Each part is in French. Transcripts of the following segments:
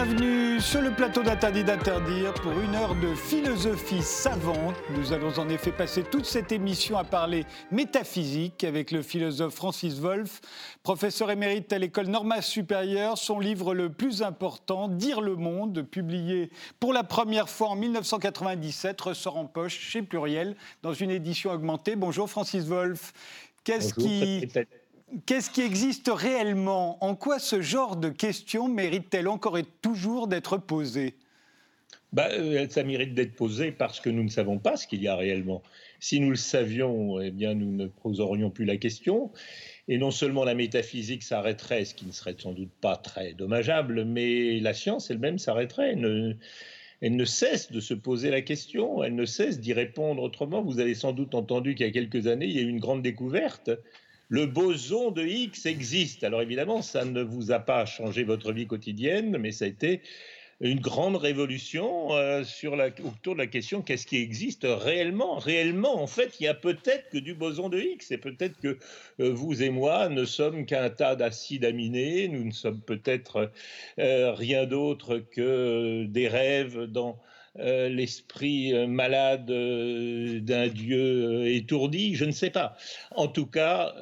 Bienvenue sur le plateau d'Interdit d'interdire pour une heure de philosophie savante. Nous allons en effet passer toute cette émission à parler métaphysique avec le philosophe Francis Wolff, professeur émérite à l'école Norma supérieure. Son livre le plus important, Dire le monde, publié pour la première fois en 1997, ressort en poche chez Pluriel dans une édition augmentée. Bonjour Francis Wolff. Qu'est-ce qui Qu'est-ce qui existe réellement? En quoi ce genre de questions mérite-t-elle encore et toujours d'être posée? Bah, euh, Ça mérite d'être posée parce que nous ne savons pas ce qu'il y a réellement. Si nous le savions, eh bien, nous ne poserions plus la question. Et non seulement la métaphysique s'arrêterait, ce qui ne serait sans doute pas très dommageable, mais la science elle-même s'arrêterait. elle ne cesse de se poser la question, elle ne cesse d'y répondre autrement. Vous avez sans doute entendu qu'il y a quelques années, il y a eu une grande découverte le boson de Higgs existe. Alors évidemment, ça ne vous a pas changé votre vie quotidienne, mais ça a été une grande révolution euh, sur la, autour de la question qu'est-ce qui existe réellement? Réellement, en fait, il y a peut-être que du boson de Higgs, et peut-être que euh, vous et moi ne sommes qu'un tas d'acides aminés, nous ne sommes peut-être euh, rien d'autre que des rêves dans euh, l'esprit euh, malade euh, d'un dieu étourdi, je ne sais pas. En tout cas,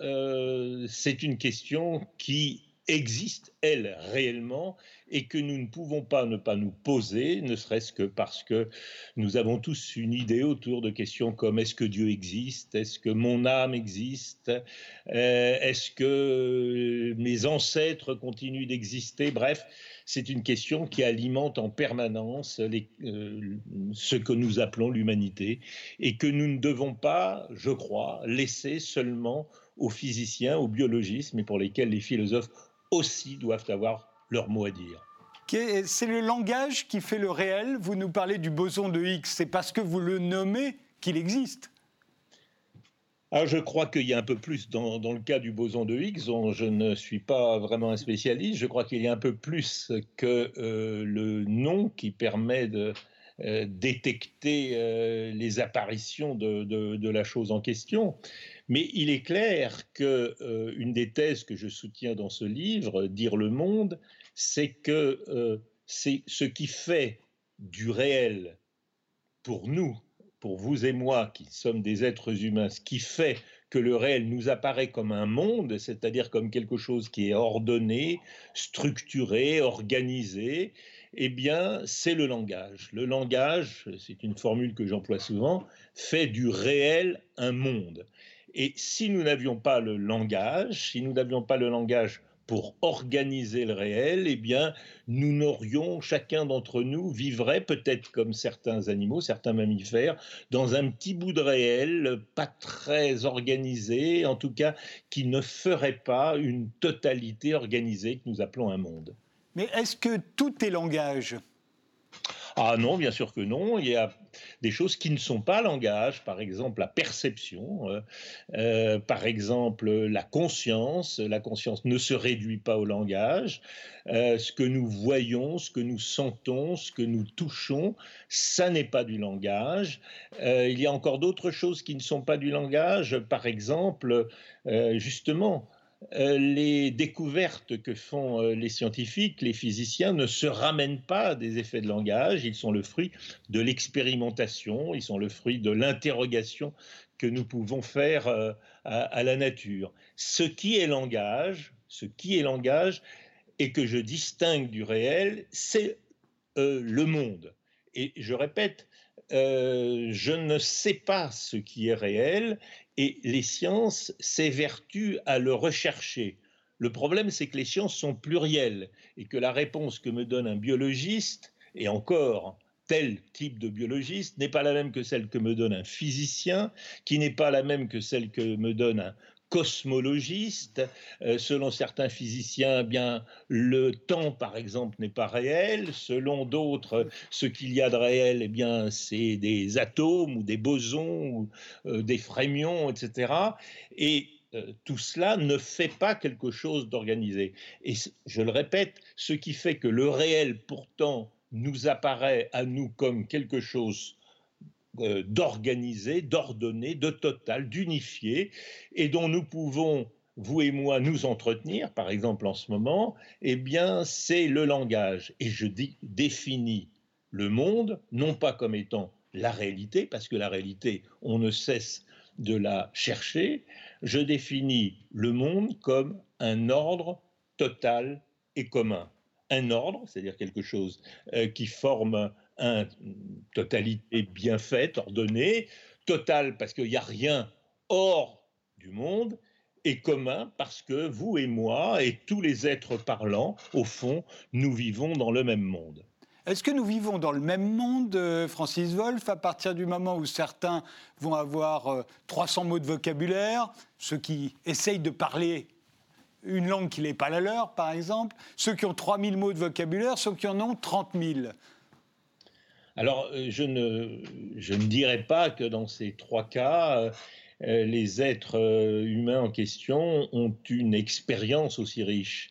c'est une question qui existe, elle, réellement, et que nous ne pouvons pas ne pas nous poser, ne serait-ce que parce que nous avons tous une idée autour de questions comme est-ce que Dieu existe, est-ce que mon âme existe, est-ce que mes ancêtres continuent d'exister, bref, c'est une question qui alimente en permanence euh, ce que nous appelons l'humanité et que nous ne devons pas, je crois, laisser seulement aux physiciens, aux biologistes, mais pour lesquels les philosophes aussi doivent avoir leur mot à dire. C'est le langage qui fait le réel. Vous nous parlez du boson de Higgs. C'est parce que vous le nommez qu'il existe. Ah, je crois qu'il y a un peu plus dans, le cas du boson de Higgs. je ne suis pas vraiment un spécialiste. Je crois qu'il y a un peu plus que euh, le nom qui permet de euh, détecter euh, les apparitions de, la chose en question. Mais il est clair que une des thèses que je soutiens dans ce livre, Dire le monde, c'est que c'est ce qui fait du réel pour nous pour vous et moi, qui sommes des êtres humains, ce qui fait que le réel nous apparaît comme un monde, c'est-à-dire comme quelque chose qui est ordonné, structuré, organisé, eh bien, c'est le langage. Le langage, c'est une formule que j'emploie souvent, fait du réel un monde. Et si nous n'avions pas le langage, si nous n'avions pas le langage pour organiser le réel, eh bien, nous n'aurions, chacun d'entre nous vivrait peut-être comme certains animaux, certains mammifères, dans un petit bout de réel, pas très organisé, en tout cas, qui ne ferait pas une totalité organisée que nous appelons un monde. Mais est-ce que tout est langage? Ah non, bien sûr que non. Il y a des choses qui ne sont pas langage, par exemple la perception, euh, euh, par exemple la conscience. La conscience ne se réduit pas au langage. Euh, ce que nous voyons, ce que nous sentons, ce que nous touchons, ça n'est pas du langage. il y a encore d'autres choses qui ne sont pas du langage, par exemple, justement, les découvertes que font euh, les scientifiques, les physiciens, ne se ramènent pas des effets de langage, ils sont le fruit de l'expérimentation, ils sont le fruit de l'interrogation que nous pouvons faire euh, à, la nature. Ce qui est langage, ce qui est langage, et que je distingue du réel, c'est le monde. Et je répète, je ne sais pas ce qui est réel et les sciences s'évertuent à le rechercher. Le problème, c'est que les sciences sont plurielles et que la réponse que me donne un biologiste, et encore, tel type de biologiste n'est pas la même que celle que me donne un physicien, qui n'est pas la même que celle que me donne un cosmologiste. Euh, selon certains physiciens, eh bien le temps, par exemple, n'est pas réel. Selon d'autres, ce qu'il y a de réel, eh bien, c'est des atomes ou des bosons ou euh, des frémions, etc. Et euh, tout cela ne fait pas quelque chose d'organisé. Et je le répète, ce qui fait que le réel, pourtant, nous apparaît à nous comme quelque chose d'organiser, d'ordonner, de total, d'unifier, et dont nous pouvons vous et moi, nous entretenir, par exemple en ce moment, eh bien, c'est le langage. Et je définis le monde, non pas comme étant la réalité, parce que la réalité, on ne cesse de la chercher, je définis le monde comme un ordre total et commun. Un ordre, c'est-à-dire quelque chose euh, qui forme une totalité bien faite, ordonnée, totale parce qu'il n'y a rien hors du monde, et commun parce que vous et moi et tous les êtres parlants, au fond, nous vivons dans le même monde. Est-ce que nous vivons dans le même monde, euh, Francis Wolff, à partir du moment où certains vont avoir 300 euh, mots de vocabulaire, ceux qui essayent de parler une langue qui n'est pas la leur, par exemple, ceux qui ont 3000 mots de vocabulaire, ceux qui en ont 30 000 alors, euh, je ne, dirais pas que dans ces trois cas, euh, les êtres euh, humains en question ont une expérience aussi riche.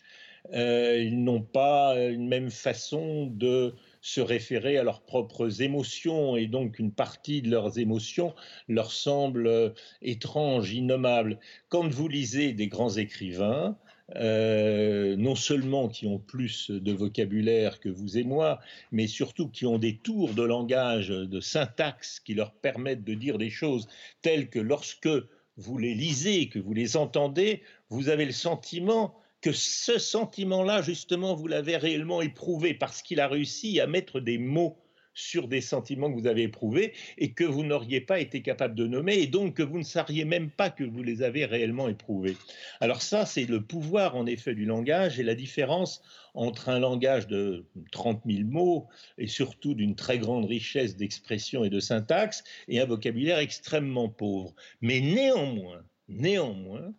Euh, ils n'ont pas une même façon de se référer à leurs propres émotions et donc une partie de leurs émotions leur semble étrange, innommable. Quand vous lisez des grands écrivains, euh, non seulement qui ont plus de vocabulaire que vous et moi, mais surtout qui ont des tours de langage, de syntaxe qui leur permettent de dire des choses telles que lorsque vous les lisez, que vous les entendez, vous avez le sentiment que ce sentiment-là, justement, vous l'avez réellement éprouvé parce qu'il a réussi à mettre des mots sur des sentiments que vous avez éprouvés et que vous n'auriez pas été capable de nommer et donc que vous ne saviez même pas que vous les avez réellement éprouvés. Alors ça, c'est le pouvoir en effet du langage et la différence entre un langage de 30 000 mots et surtout d'une très grande richesse d'expression et de syntaxe et un vocabulaire extrêmement pauvre. Mais néanmoins, néanmoins,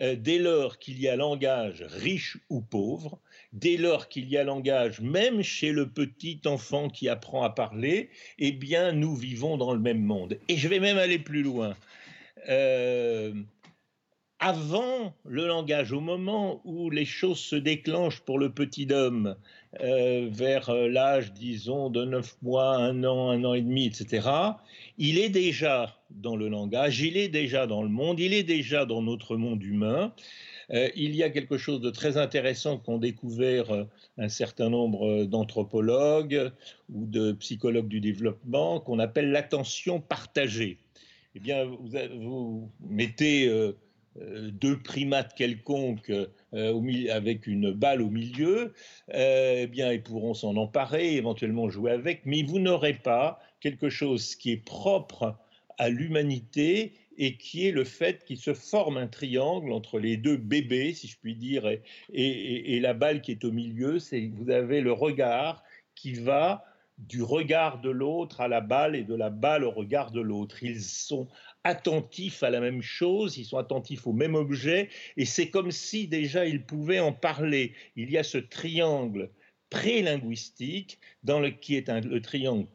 euh, dès lors qu'il y a langage riche ou pauvre, dès lors qu'il y a langage, même chez le petit enfant qui apprend à parler, eh bien, nous vivons dans le même monde. Et je vais même aller plus loin. Euh, avant le langage, au moment où les choses se déclenchent pour le petit homme, euh, vers euh, l'âge, disons, de 9 mois, un an, un an et demi, etc., il est déjà dans le langage, il est déjà dans le monde, il est déjà dans notre monde humain. Euh, il y a quelque chose de très intéressant qu'ont découvert un certain nombre d'anthropologues ou de psychologues du développement qu'on appelle l'attention partagée. Eh bien, vous, mettez deux primates quelconques avec une balle au milieu, eh bien, ils pourront s'en emparer, éventuellement jouer avec, mais vous n'aurez pas quelque chose qui est propre à l'humanité et qui est le fait qu'il se forme un triangle entre les deux bébés, si je puis dire, et, la balle qui est au milieu. C'est vous avez le regard qui va du regard de l'autre à la balle et de la balle au regard de l'autre. Ils sont attentifs à la même chose, ils sont attentifs au même objet, et c'est comme si déjà ils pouvaient en parler. Il y a ce triangle prélinguistique dans le, qui est le triangle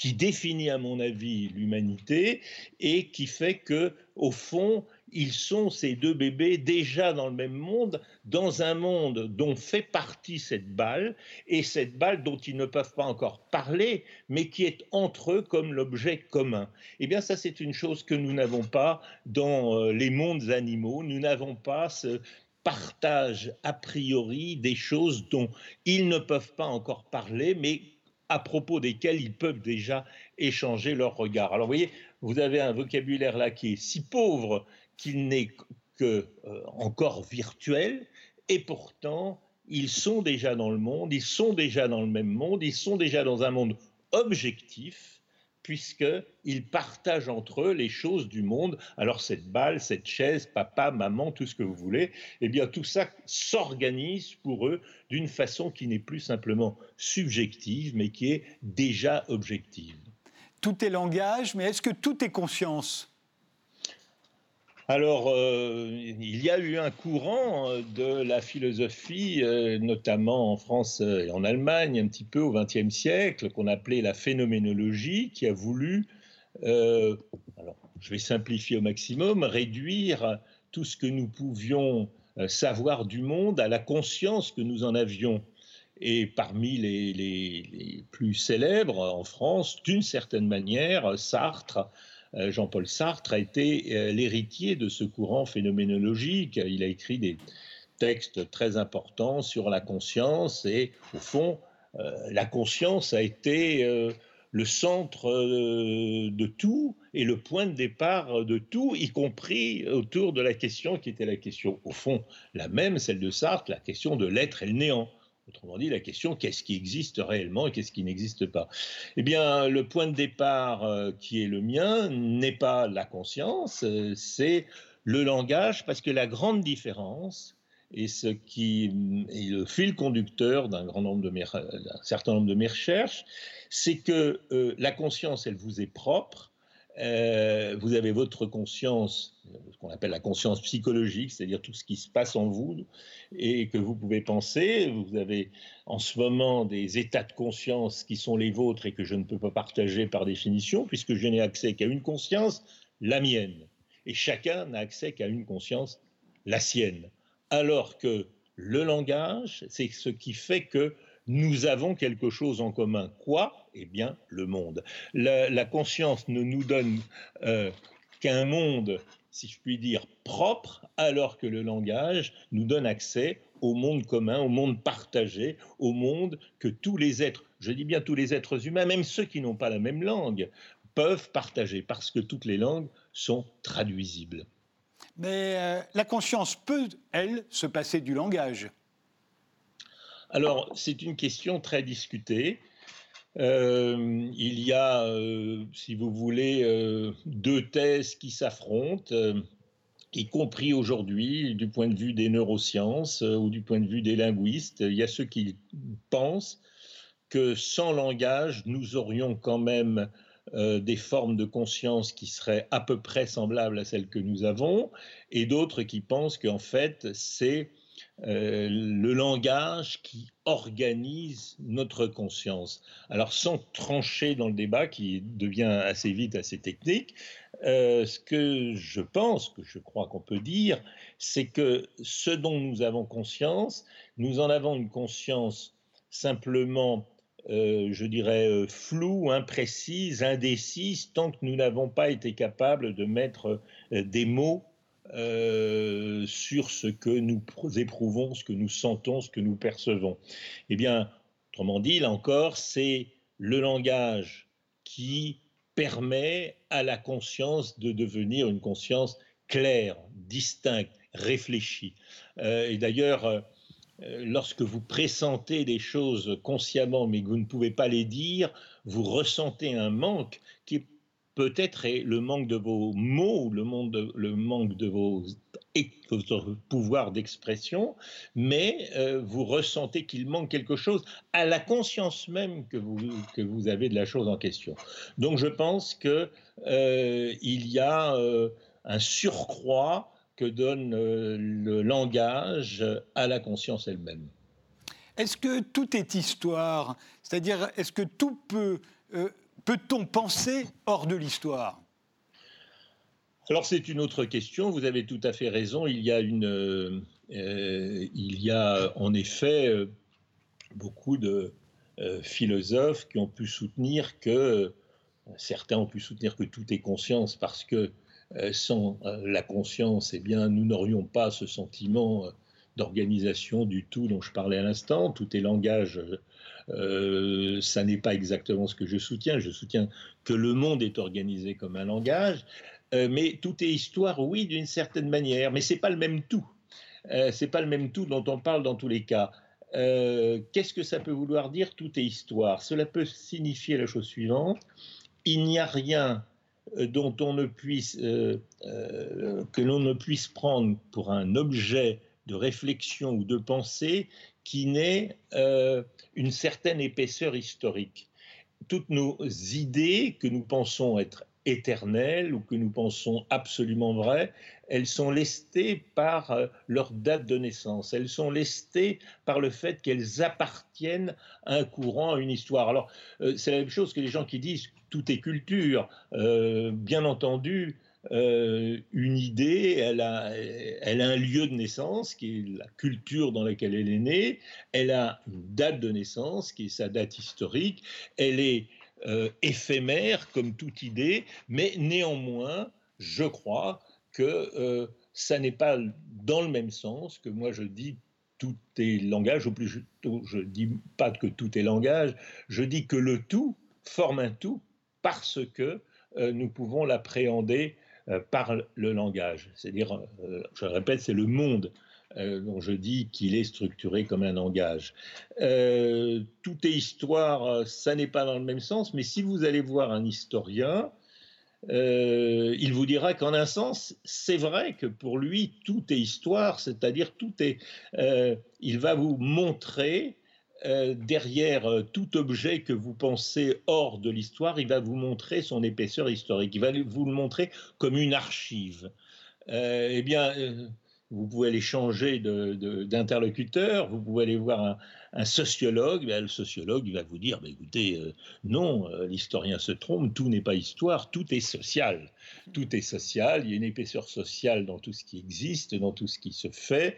qui définit à mon avis l'humanité et qui fait que au fond ils sont ces deux bébés déjà dans le même monde, dans un monde dont fait partie cette balle, et cette balle dont ils ne peuvent pas encore parler, mais qui est entre eux comme l'objet commun. Eh bien, ça, c'est une chose que nous n'avons pas dans euh, les mondes animaux. Nous n'avons pas ce partage a priori des choses dont ils ne peuvent pas encore parler, mais à propos desquels ils peuvent déjà échanger leurs regards. Alors vous voyez, vous avez un vocabulaire là qui est si pauvre qu'il n'est que euh, encore virtuel, et pourtant ils sont déjà dans le monde, ils sont déjà dans le même monde, ils sont déjà dans un monde objectif, puisqu'ils partagent entre eux les choses du monde. Alors cette balle, cette chaise, papa, maman, tout ce que vous voulez, eh bien tout ça s'organise pour eux d'une façon qui n'est plus simplement subjective, mais qui est déjà objective. Tout est langage, mais est-ce que tout est conscience? Alors, euh, il y a eu un courant euh, de la philosophie, euh, notamment en France et en Allemagne, un petit peu au XXe siècle, qu'on appelait la phénoménologie, qui a voulu, alors je vais simplifier au maximum, réduire tout ce que nous pouvions savoir du monde à la conscience que nous en avions. Et parmi les plus célèbres en France, d'une certaine manière, Sartre Jean-Paul Sartre a été l'héritier de ce courant phénoménologique. Il a écrit des textes très importants sur la conscience et au fond, la conscience a été le centre euh, de tout et le point de départ de tout, y compris autour de la question qui était la question, au fond, la même, celle de Sartre, la question de l'être et le néant. Autrement dit, la question qu'est-ce qui existe réellement et qu'est-ce qui n'existe pas? Eh bien, le point de départ euh, qui est le mien n'est pas la conscience, euh, c'est le langage, parce que la grande différence, et ce qui est le fil conducteur d'un certain nombre de mes recherches, c'est que euh, la conscience, elle vous est propre. Euh, vous avez votre conscience, ce qu'on appelle la conscience psychologique, c'est-à-dire tout ce qui se passe en vous et que vous pouvez penser. Vous avez en ce moment des états de conscience qui sont les vôtres et que je ne peux pas partager par définition, puisque je n'ai accès qu'à une conscience, la mienne. Et chacun n'a accès qu'à une conscience, la sienne alors que le langage, c'est ce qui fait que nous avons quelque chose en commun. Quoi? Eh bien, le monde. La, conscience ne nous donne euh, qu'un monde, si je puis dire, propre, alors que le langage nous donne accès au monde commun, au monde partagé, au monde que tous les êtres, je dis bien tous les êtres humains, même ceux qui n'ont pas la même langue, peuvent partager, parce que toutes les langues sont traduisibles. Mais euh, la conscience peut, elle, se passer du langage Alors, c'est une question très discutée. Euh, il y a, euh, si vous voulez, deux thèses qui s'affrontent, y compris aujourd'hui du point de vue des neurosciences ou du point de vue des linguistes. Il y a ceux qui pensent que sans langage, nous aurions quand même euh, des formes de conscience qui seraient à peu près semblables à celles que nous avons, et d'autres qui pensent qu'en fait, c'est euh, le langage qui organise notre conscience. Alors sans trancher dans le débat qui devient assez vite assez technique, euh, ce que je pense, que je crois qu'on peut dire, c'est que ce dont nous avons conscience, nous en avons une conscience simplement euh, je dirais, floue, imprécise, indécise, tant que nous n'avons pas été capables de mettre des mots sur ce que nous éprouvons, ce que nous sentons, ce que nous percevons. Eh bien, autrement dit, là encore, c'est le langage qui permet à la conscience de devenir une conscience claire, distincte, réfléchie. et d'ailleurs, euh, lorsque vous pressentez des choses consciemment, mais que vous ne pouvez pas les dire, vous ressentez un manque qui peut-être est le manque de vos mots, le, manque de vos, votre pouvoir d'expression, mais euh, vous ressentez qu'il manque quelque chose à la conscience même que vous, avez de la chose en question. Donc je pense qu'il euh, y a un surcroît que donne euh, le langage à la conscience elle-même. Est-ce que tout est histoire? C'est-à-dire, est-ce que tout peut... Euh, peut-on penser hors de l'histoire? Alors c'est une autre question, vous avez tout à fait raison, il y a, une, euh, il y a en effet beaucoup de philosophes qui ont pu soutenir que, certains ont pu soutenir que tout est conscience parce que euh, sans euh, la conscience, eh bien, nous n'aurions pas ce sentiment euh, d'organisation du tout dont je parlais à l'instant. Tout est langage. Ça n'est pas exactement ce que je soutiens. Je soutiens que le monde est organisé comme un langage, mais tout est histoire, oui, d'une certaine manière. Mais c'est pas le même tout. c'est pas le même tout dont on parle dans tous les cas. Qu'est-ce que ça peut vouloir dire Tout est histoire? Cela peut signifier la chose suivante il n'y a rien euh, dont on ne puisse, euh, euh, que l'on ne puisse prendre pour un objet de réflexion ou de pensée qui n'ait une certaine épaisseur historique. Toutes nos idées que nous pensons être éternelles ou que nous pensons absolument vraies, elles sont lestées par euh, leur date de naissance, elles sont lestées par le fait qu'elles appartiennent à un courant, à une histoire. Alors, euh, c'est la même chose que les gens qui disent tout est culture. Euh, bien entendu, une idée, elle a, elle a un lieu de naissance qui est la culture dans laquelle elle est née, elle a une date de naissance qui est sa date historique, elle est éphémère comme toute idée, mais néanmoins, je crois que ça n'est pas dans le même sens que moi je dis tout est langage, ou plus je ne dis pas que tout est langage, je dis que le tout forme un tout parce que euh, nous pouvons l'appréhender euh, par le langage. C'est-à-dire, euh, je le répète, c'est le monde dont je dis qu'il est structuré comme un langage. tout est histoire, ça n'est pas dans le même sens, mais si vous allez voir un historien, euh, il vous dira qu'en un sens, c'est vrai que pour lui, tout est histoire, c'est-à-dire tout est... Euh, il va vous montrer euh, derrière tout objet que vous pensez hors de l'histoire, il va vous montrer son épaisseur historique, il va vous le montrer comme une archive. eh bien, vous pouvez aller changer d'interlocuteur, vous pouvez aller voir un, sociologue, ben, le sociologue il va vous dire, ben, écoutez, euh, non, euh, l'historien se trompe, tout n'est pas histoire, tout est social. Tout est social, il y a une épaisseur sociale dans tout ce qui existe, dans tout ce qui se fait,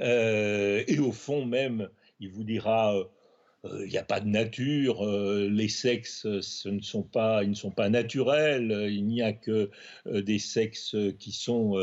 euh, et au fond même, il vous dira il n'y a pas de nature, les sexes ce ne sont pas, ils ne sont pas naturels, il n'y a que des sexes qui sont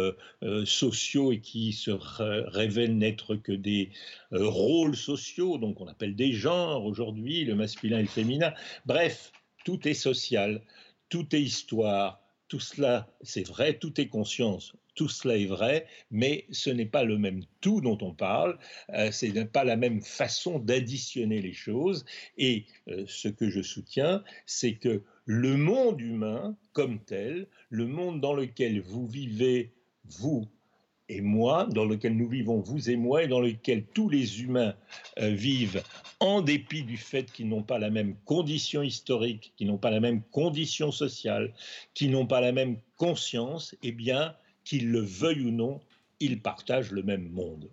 sociaux et qui se révèlent n'être que des rôles sociaux, donc on appelle des genres aujourd'hui, le masculin et le féminin. Bref, tout est social, tout est histoire, tout cela, c'est vrai, tout est conscience tout cela est vrai, mais ce n'est pas le même tout dont on parle, euh, ce n'est pas la même façon d'additionner les choses. Et euh, ce que je soutiens, c'est que le monde humain comme tel, le monde dans lequel vous vivez, vous et moi, dans lequel nous vivons, vous et moi, et dans lequel tous les humains euh, vivent, en dépit du fait qu'ils n'ont pas la même condition historique, qu'ils n'ont pas la même condition sociale, qu'ils n'ont pas la même conscience, eh bien, qu'ils le veuillent ou non, ils partagent le même monde.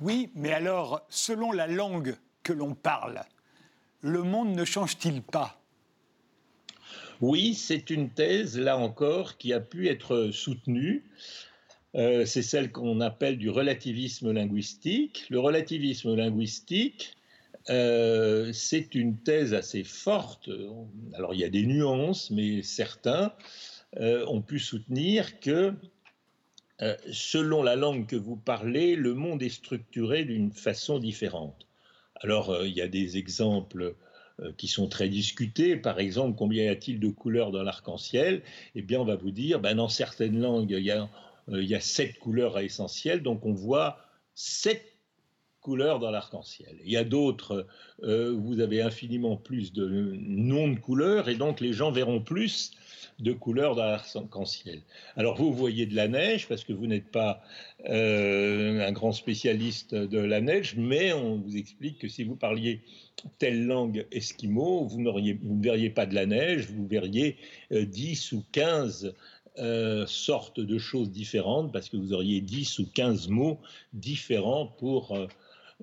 Oui, mais alors, selon la langue que l'on parle, le monde ne change-t-il pas? Oui, c'est une thèse, là encore, qui a pu être soutenue. Euh, c'est celle qu'on appelle du relativisme linguistique. Le relativisme linguistique, euh, c'est une thèse assez forte. Alors il y a des nuances, mais certains euh, ont pu soutenir que euh, selon la langue que vous parlez, le monde est structuré d'une façon différente. Alors, euh, il y a des exemples euh, qui sont très discutés. Par exemple, combien y a-t-il de couleurs dans l'arc-en-ciel? Eh bien, on va vous dire, ben, dans certaines langues, il y, a, il y a sept couleurs essentielles, donc on voit sept couleurs dans l'arc-en-ciel. Il y a d'autres, vous avez infiniment plus de noms de couleurs, et donc les gens verront plus de couleurs dans l'arc-en-ciel. Alors vous voyez de la neige parce que vous n'êtes pas euh, un grand spécialiste de la neige, mais on vous explique que si vous parliez telle langue esquimau, vous, ne verriez pas de la neige, vous verriez 10 euh, ou 15 euh, sortes de choses différentes parce que vous auriez 10 ou 15 mots différents pour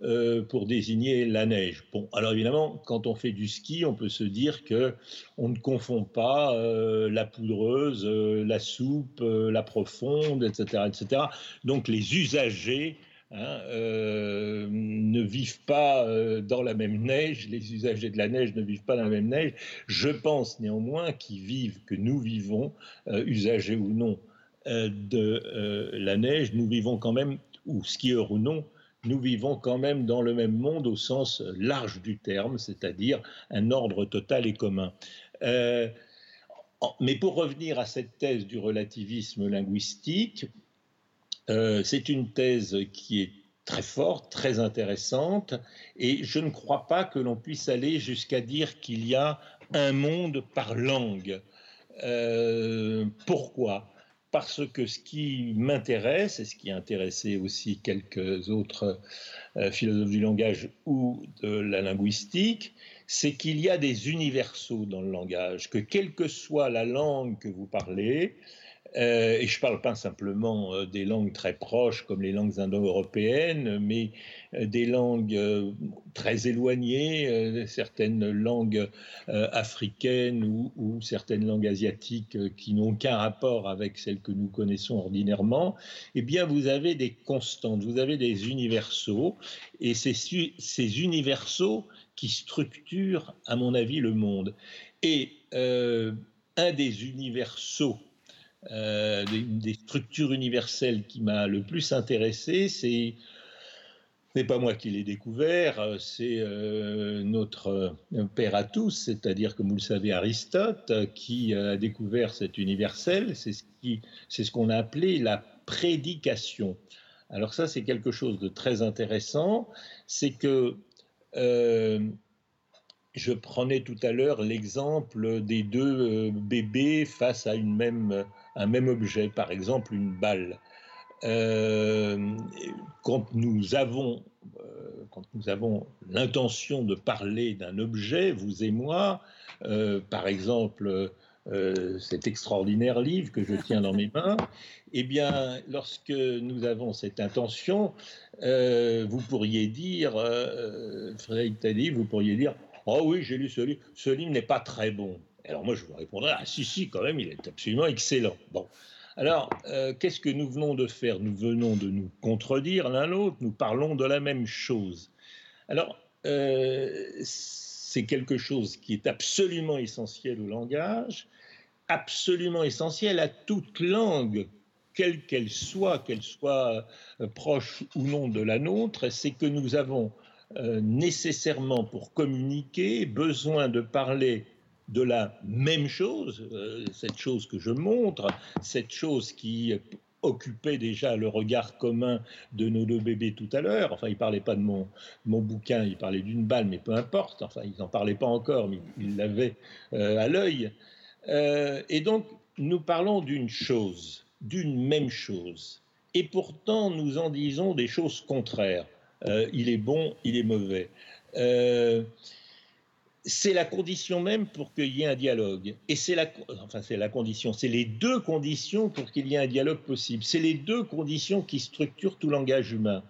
euh, pour désigner la neige. Bon, alors évidemment, quand on fait du ski, on peut se dire que on ne confond pas euh, la poudreuse, euh, la soupe, la profonde, etc., etc. Donc les usagers hein, ne vivent pas dans la même neige, les usagers de la neige ne vivent pas dans la même neige. Je pense néanmoins qu'ils vivent, que nous vivons, usagers ou non, de la neige, nous vivons quand même, ou skieurs ou non, nous vivons quand même dans le même monde au sens large du terme, c'est-à-dire un ordre total et commun. Euh, mais pour revenir à cette thèse du relativisme linguistique, euh, c'est une thèse qui est très forte, très intéressante, et je ne crois pas que l'on puisse aller jusqu'à dire qu'il y a un monde par langue. Euh, pourquoi? Parce que ce qui m'intéresse, et ce qui a intéressé aussi quelques autres euh, philosophes du langage ou de la linguistique, c'est qu'il y a des universaux dans le langage, que quelle que soit la langue que vous parlez, euh, et je ne parle pas simplement euh, des langues très proches comme les langues indo-européennes, mais euh, des langues très éloignées, certaines langues africaines ou, certaines langues asiatiques qui n'ont aucun rapport avec celles que nous connaissons ordinairement, eh bien vous avez des constantes, vous avez des universaux, et c'est ces universaux qui structurent, à mon avis, le monde. Et un des universaux, euh, des, structures universelles qui m'a le plus intéressé, c'est n'est pas moi qui l'ai découvert, euh, c'est notre père à tous, c'est-à-dire, comme vous le savez, Aristote, qui a découvert cet universel. C'est ce qu'on ce qu'on a appelé la prédication. Alors ça, c'est quelque chose de très intéressant. C'est que je prenais tout à l'heure l'exemple des deux euh, bébés face à une même, un même objet, par exemple une balle. Euh, quand nous avons, euh, quand nous avons l'intention de parler d'un objet, vous et moi, par exemple cet extraordinaire livre que je tiens dans mes mains, eh bien, lorsque nous avons cette intention, vous pourriez dire, Frédéric Taddy, vous pourriez dire, Oh oui, j'ai lu ce livre. Ce livre n'est pas très bon. Alors moi, je vous répondrai Ah si, si, quand même, il est absolument excellent. Bon. Alors, euh, qu'est-ce que nous venons de faire? Nous venons de nous contredire l'un l'autre, nous parlons de la même chose. Alors, euh, c'est quelque chose qui est absolument essentiel au langage, absolument essentiel à toute langue, quelle qu'elle soit, qu'elle soit euh, proche ou non de la nôtre, c'est que nous avons nécessairement pour communiquer besoin de parler de la même chose, euh, cette chose que je montre, cette chose qui occupait déjà le regard commun de nos deux bébés tout à l'heure. Enfin, il ne parlait pas de mon, mon bouquin, il parlait d'une balle, mais peu importe. Enfin, ils n'en parlaient pas encore, mais ils l'avaient euh, à l'œil. et donc, nous parlons d'une chose, d'une même chose. Et pourtant, nous en disons des choses contraires. Euh, il est bon, il est mauvais. C'est la condition même pour qu'il y ait un dialogue. Et c'est la, enfin, c'est la condition, c'est les deux conditions pour qu'il y ait un dialogue possible. C'est les deux conditions qui structurent tout langage humain.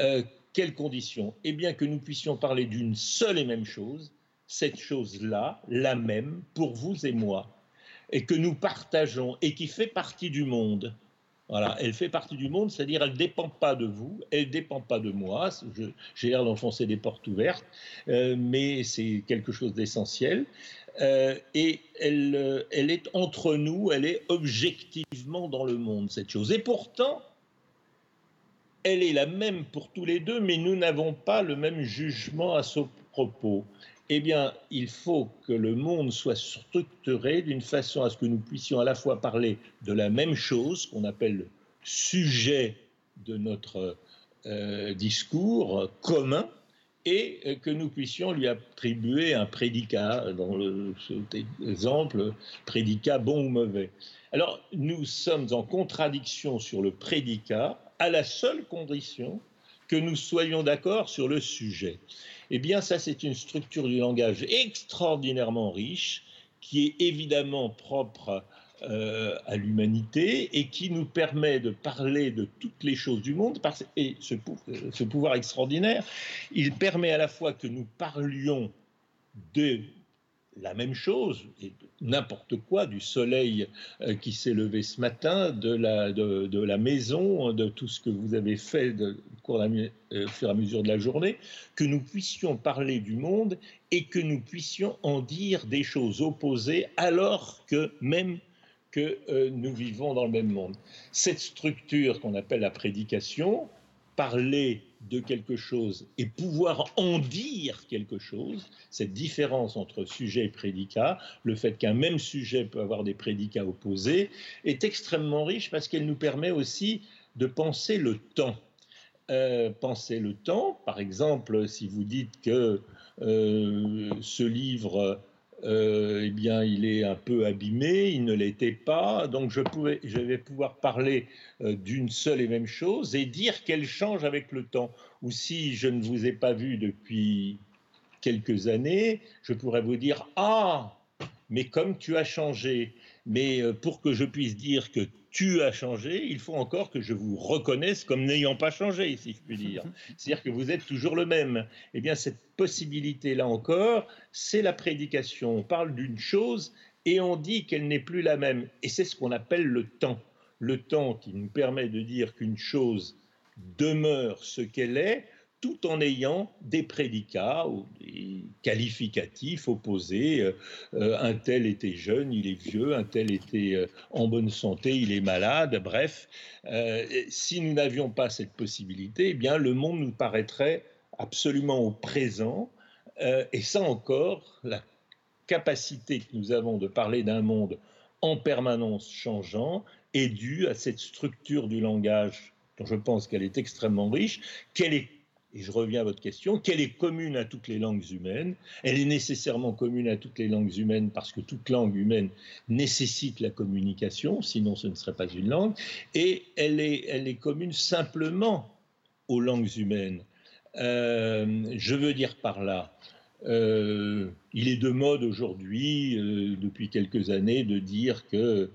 Euh, quelles conditions? Eh bien, que nous puissions parler d'une seule et même chose, cette chose-là, la même, pour vous et moi, et que nous partageons et qui fait partie du monde. Elle fait partie du monde, c'est-à-dire elle ne dépend pas de vous, elle ne dépend pas de moi. J'ai l'air d'enfoncer des portes ouvertes, euh, mais c'est quelque chose d'essentiel. Euh, et euh, elle est entre nous, elle est objectivement dans le monde, cette chose. Et pourtant, elle est la même pour tous les deux, mais nous n'avons pas le même jugement à ce propos eh bien, il faut que le monde soit structuré d'une façon à ce que nous puissions à la fois parler de la même chose, qu'on appelle le sujet de notre euh, discours commun, et euh, que nous puissions lui attribuer un prédicat, dans le, cet exemple, prédicat bon ou mauvais. Alors, nous sommes en contradiction sur le prédicat à la seule condition que nous soyons d'accord sur le sujet. Eh bien, ça, c'est une structure du langage extraordinairement riche, qui est évidemment propre euh, à l'humanité et qui nous permet de parler de toutes les choses du monde. et ce, ce pouvoir extraordinaire, il permet à la fois que nous parlions de la même chose, et n'importe quoi, du soleil euh, qui s'est levé ce matin, de la, maison, de tout ce que vous avez fait de, au euh, fur et à mesure de la journée, que nous puissions parler du monde et que nous puissions en dire des choses opposées alors que même que euh, nous vivons dans le même monde. Cette structure qu'on appelle la prédication, parler de quelque chose et pouvoir en dire quelque chose, cette différence entre sujet et prédicat, le fait qu'un même sujet peut avoir des prédicats opposés, est extrêmement riche parce qu'elle nous permet aussi de penser le temps. Euh, penser le temps, par exemple, si vous dites que euh, ce livre euh, eh bien, il est un peu abîmé, il ne l'était pas. Donc, je, pouvais, je vais pouvoir parler euh, d'une seule et même chose et dire qu'elle change avec le temps. Ou si je ne vous ai pas vu depuis quelques années, je pourrais vous dire Ah, mais comme tu as changé. Mais euh, pour que je puisse dire que tu as changé, il faut encore que je vous reconnaisse comme n'ayant pas changé, si je puis dire. C'est-à-dire que vous êtes toujours le même. Eh bien, cette possibilité-là encore, c'est la prédication. On parle d'une chose et on dit qu'elle n'est plus la même. Et c'est ce qu'on appelle le temps. Le temps qui nous permet de dire qu'une chose demeure ce qu'elle est, tout en ayant des prédicats ou des qualificatifs opposés. Euh, euh, un tel était jeune, il est vieux, un tel était euh, en bonne santé, il est malade. Bref, si nous n'avions pas cette possibilité, eh bien, le monde nous paraîtrait absolument au présent. et ça encore, la capacité que nous avons de parler d'un monde en permanence changeant est due à cette structure du langage dont je pense qu'elle est extrêmement riche, qu'elle est et je reviens à votre question, qu'elle est commune à toutes les langues humaines. Elle est nécessairement commune à toutes les langues humaines parce que toute langue humaine nécessite la communication, sinon ce ne serait pas une langue. Et elle est, elle est commune simplement aux langues humaines. Euh, je veux dire par là, euh, il est de mode aujourd'hui, euh, depuis quelques années, de dire que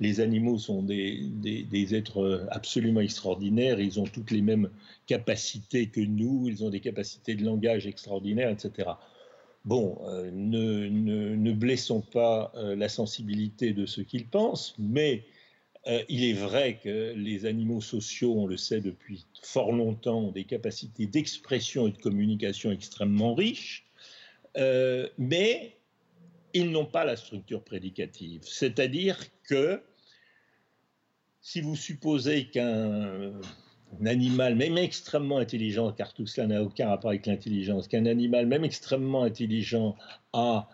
les animaux sont des, des, êtres absolument extraordinaires, ils ont toutes les mêmes capacités que nous, ils ont des capacités de langage extraordinaires, etc. Bon, euh, ne, ne, blessons pas la sensibilité de ceux qu'ils pensent, mais il est vrai que les animaux sociaux, on le sait depuis fort longtemps, ont des capacités d'expression et de communication extrêmement riches, mais ils n'ont pas la structure prédicative. C'est-à-dire que si vous supposez qu'un un animal, même extrêmement intelligent, car tout cela n'a aucun rapport avec l'intelligence, qu'un animal, même extrêmement intelligent, a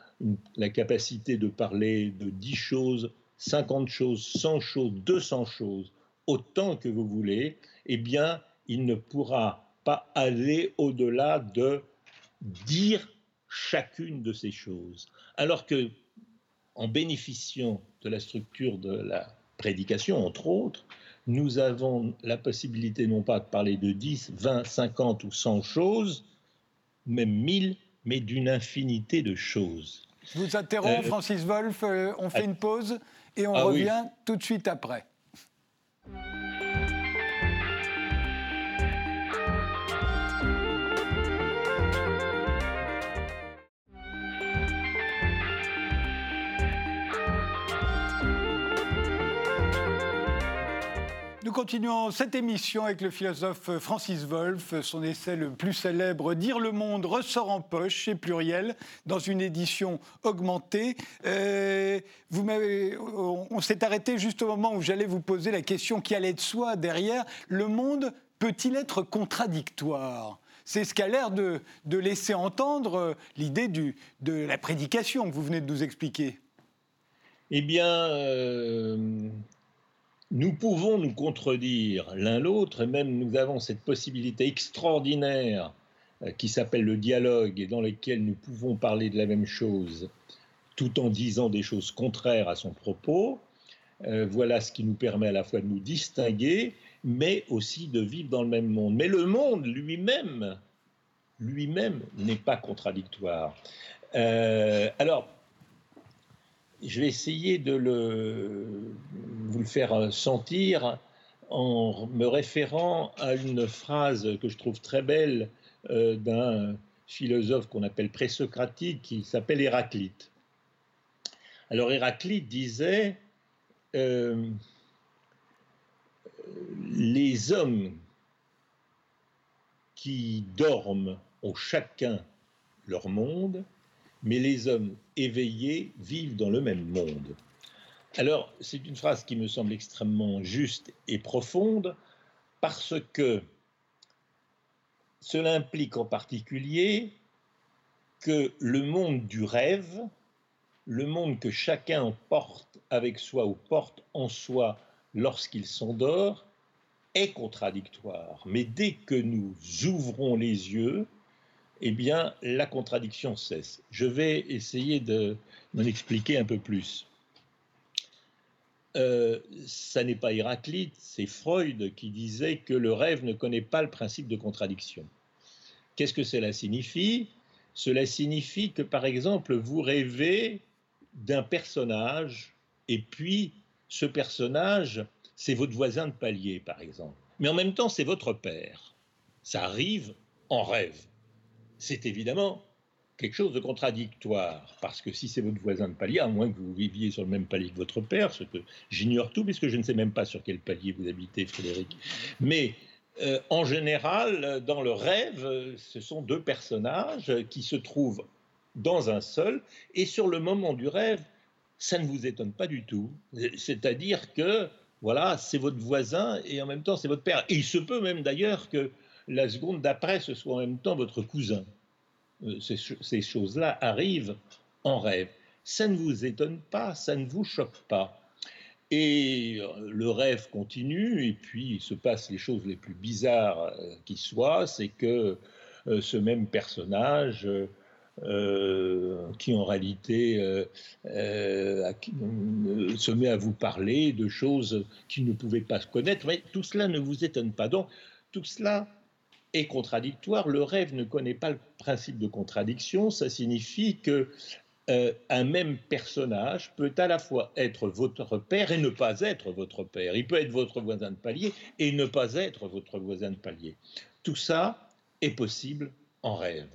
la capacité de parler de 10 choses, 50 choses, 100 choses, 200 choses, autant que vous voulez, eh bien, il ne pourra pas aller au-delà de dire chacune de ces choses. Alors que, en bénéficiant de la structure de la prédication, entre autres, nous avons la possibilité non pas de parler de 10, 20, 50 ou 100 choses, même 1000, mais d'une infinité de choses. Je vous interromps, euh, Francis Wolff, euh, on fait une pause et on ah revient tout de suite après. Nous continuons cette émission avec le philosophe Francis Wolff. Son essai le plus célèbre, Dire le monde, ressort en poche chez Pluriel, dans une édition augmentée. Euh, on, s'est arrêté juste au moment où j'allais vous poser la question qui allait de soi derrière. Le monde peut-il être contradictoire? C'est ce qu'a l'air de, laisser entendre euh, l'idée de la prédication que vous venez de nous expliquer. Eh bien, euh, nous pouvons nous contredire l'un l'autre, et même nous avons cette possibilité extraordinaire euh, qui s'appelle le dialogue et dans lequel nous pouvons parler de la même chose tout en disant des choses contraires à son propos. Euh, voilà ce qui nous permet à la fois de nous distinguer, mais aussi de vivre dans le même monde. Mais le monde lui-même, lui-même n'est pas contradictoire. Euh, alors, je vais essayer de le, vous le faire sentir en me référant à une phrase que je trouve très belle euh, d'un philosophe qu'on appelle présocratique qui s'appelle Héraclite. Alors Héraclite disait euh, les hommes qui dorment ont chacun leur monde, mais les hommes éveillés vivent dans le même monde. Alors, c'est une phrase qui me semble extrêmement juste et profonde parce que cela implique en particulier que le monde du rêve, le monde que chacun porte avec soi ou porte en soi lorsqu'il s'endort, est contradictoire. Mais dès que nous ouvrons les yeux, eh bien, la contradiction cesse. Je vais essayer de m'en expliquer un peu plus. Euh, ça n'est pas Héraclite, c'est Freud qui disait que le rêve ne connaît pas le principe de contradiction. Qu'est-ce que cela signifie? Cela signifie que, par exemple, vous rêvez d'un personnage, et puis ce personnage, c'est votre voisin de palier, par exemple. Mais en même temps, c'est votre père. Ça arrive en rêve c'est évidemment quelque chose de contradictoire, parce que si c'est votre voisin de palier, à moins que vous viviez sur le même palier que votre père, ce que j'ignore tout, puisque je ne sais même pas sur quel palier vous habitez, Frédéric, mais euh, en général, dans le rêve, ce sont deux personnages qui se trouvent dans un seul, et sur le moment du rêve, ça ne vous étonne pas du tout. C'est-à-dire que, voilà, c'est votre voisin et en même temps c'est votre père. Et il se peut même d'ailleurs que la seconde d'après, ce soit en même temps votre cousin. Euh, ces, choses-là arrivent en rêve. Ça ne vous étonne pas, ça ne vous choque pas. Et euh, le rêve continue, et puis il se passe les choses les plus bizarres euh, qui soient, c'est que ce même personnage, qui en réalité se met à vous parler de choses qu'il ne pouvait pas connaître, mais tout cela ne vous étonne pas. Donc tout cela contradictoire. Le rêve ne connaît pas le principe de contradiction. Ça signifie que euh, un même personnage peut à la fois être votre père et ne pas être votre père. Il peut être votre voisin de palier et ne pas être votre voisin de palier. Tout ça est possible en rêve.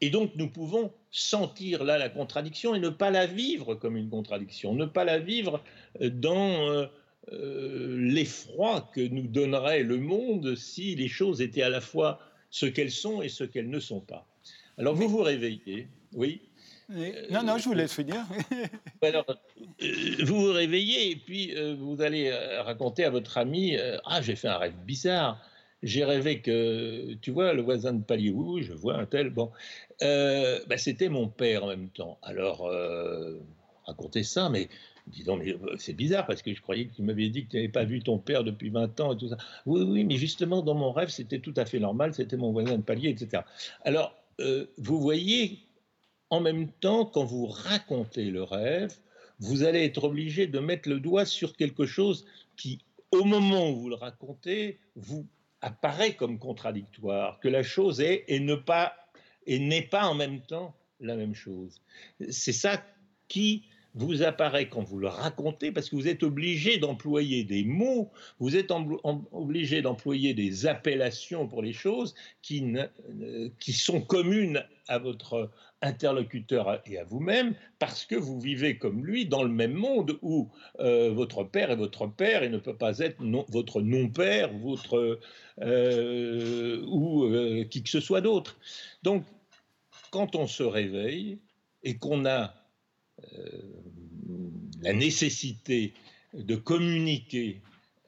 Et donc nous pouvons sentir là la contradiction et ne pas la vivre comme une contradiction, ne pas la vivre dans euh, euh, l'effroi que nous donnerait le monde si les choses étaient à la fois ce qu'elles sont et ce qu'elles ne sont pas. Alors vous vous réveillez, oui. Non, non, je vous laisse finir. Alors, euh, vous vous réveillez et puis euh, vous allez raconter à votre ami Ah, j'ai fait un rêve bizarre. J'ai rêvé que, tu vois, le voisin de palier, oui, je vois un tel. Bon, bah, c'était mon père en même temps. Alors, racontez ça, mais Dis donc, mais euh, c'est bizarre parce que je croyais que tu m'avais dit que tu n'avais pas vu ton père depuis 20 ans et tout ça. Oui, oui, mais justement, dans mon rêve, c'était tout à fait normal, c'était mon voisin de palier, etc. Alors, euh, vous voyez, en même temps, quand vous racontez le rêve, vous allez être obligé de mettre le doigt sur quelque chose qui, au moment où vous le racontez, vous apparaît comme contradictoire, que la chose est et ne pas et n'est pas en même temps la même chose. C'est ça qui vous apparaît quand vous le racontez, parce que vous êtes obligé d'employer des mots, vous êtes obligé d'employer des appellations pour les choses qui, qui sont communes à votre interlocuteur et à vous-même, parce que vous vivez comme lui dans le même monde où euh, votre père est votre père et ne peut pas être votre non-père, euh, ou euh, qui que ce soit d'autre. Donc, quand on se réveille et qu'on a euh, la nécessité de communiquer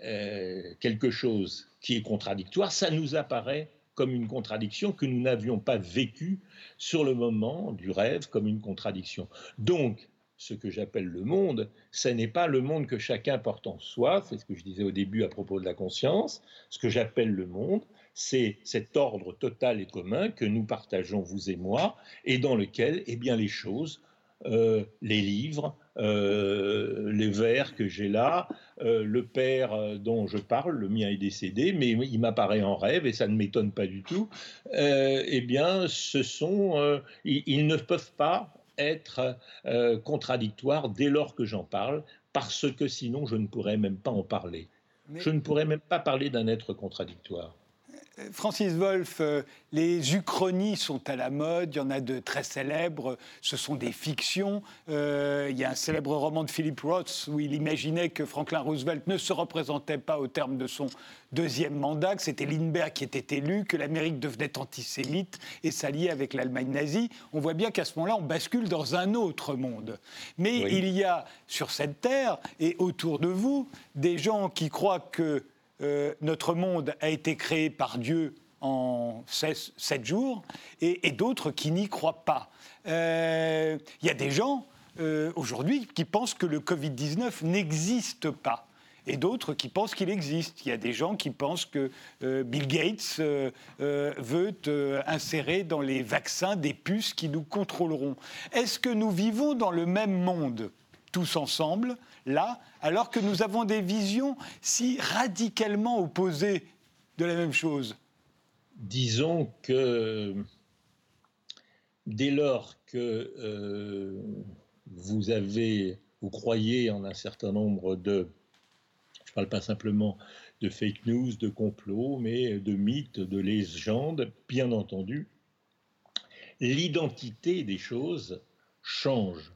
euh, quelque chose qui est contradictoire, ça nous apparaît comme une contradiction que nous n'avions pas vécue sur le moment du rêve comme une contradiction. Donc, ce que j'appelle le monde, ce n'est pas le monde que chacun porte en soi, c'est ce que je disais au début à propos de la conscience, ce que j'appelle le monde, c'est cet ordre total et commun que nous partageons, vous et moi, et dans lequel eh bien, les choses euh, les livres, euh, les vers que j'ai là, euh, le père dont je parle, le mien est décédé, mais il m'apparaît en rêve et ça ne m'étonne pas du tout. eh bien, ce sont, ils, ne peuvent pas être contradictoires dès lors que j'en parle, parce que sinon je ne pourrais même pas en parler. Je ne pourrais même pas parler d'un être contradictoire. Francis Wolff, euh, les uchronies sont à la mode, il y en a de très célèbres, ce sont des fictions. Euh, il y a un célèbre roman de Philip Roth où il imaginait que Franklin Roosevelt ne se représentait pas au terme de son deuxième mandat, que c'était Lindbergh qui était élu, que l'Amérique devenait antisémite et s'allier avec l'Allemagne nazie. On voit bien qu'à ce moment-là, on bascule dans un autre monde. Mais il y a sur cette terre et autour de vous des gens qui croient que euh, notre monde a été créé par Dieu en sept jours, et, d'autres qui n'y croient pas. Euh, il y a des gens euh, aujourd'hui qui pensent que le Covid-19 n'existe pas. Et d'autres qui pensent qu'il existe. Il y a des gens qui pensent que Bill Gates veut insérer dans les vaccins des puces qui nous contrôleront. Est-ce que nous vivons dans le même monde, tous ensemble, là, alors que nous avons des visions si radicalement opposées de la même chose Disons que dès lors que euh, vous avez, vous croyez en un certain nombre de, je ne parle pas simplement de fake news, de complots, mais de mythes, de légendes, bien entendu, l'identité des choses change.